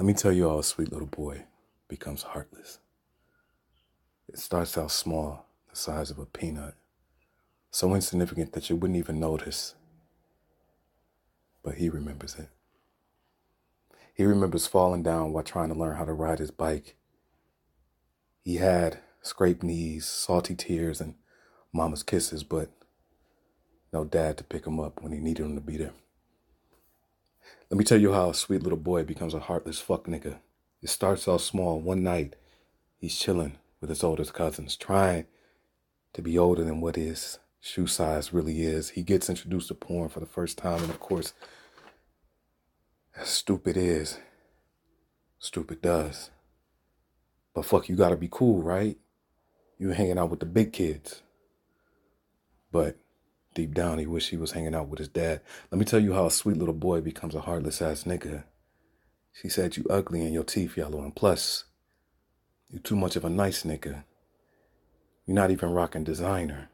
Let me tell you how a sweet little boy becomes heartless. It starts out small, the size of a peanut, so insignificant that you wouldn't even notice. But he remembers it. He remembers falling down while trying to learn how to ride his bike. He had scraped knees, salty tears, and mama's kisses, but no dad to pick him up when he needed him to be there. Let me tell you how a sweet little boy becomes a heartless fuck nigga. It starts out small. One night, he's chilling with his oldest cousins, trying to be older than what his shoe size really is. He gets introduced to porn for the first time, and of course, as stupid is, stupid does. But fuck, you gotta be cool, right? You hanging out with the big kids. But Deep down, he wished he was hanging out with his dad. Let me tell you how a sweet little boy becomes a heartless ass nigga. She said you ugly and your teeth yellow, and plus, you too much of a nice nigga. You're not even rocking designer.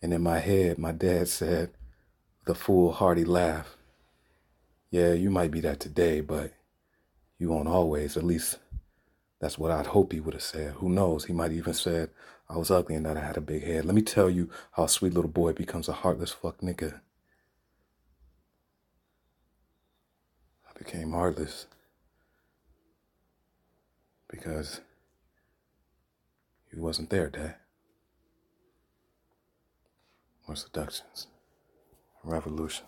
And in my head, my dad said, with a full hearty laugh, Yeah, you might be that today, but you won't always. At least that's what I'd hope he would have said. Who knows? He might even said I was ugly and that I had a big head. Let me tell you how a sweet little boy becomes a heartless fuck nigga. I became heartless because you wasn't there, Dad. Moore seductions, revolutions.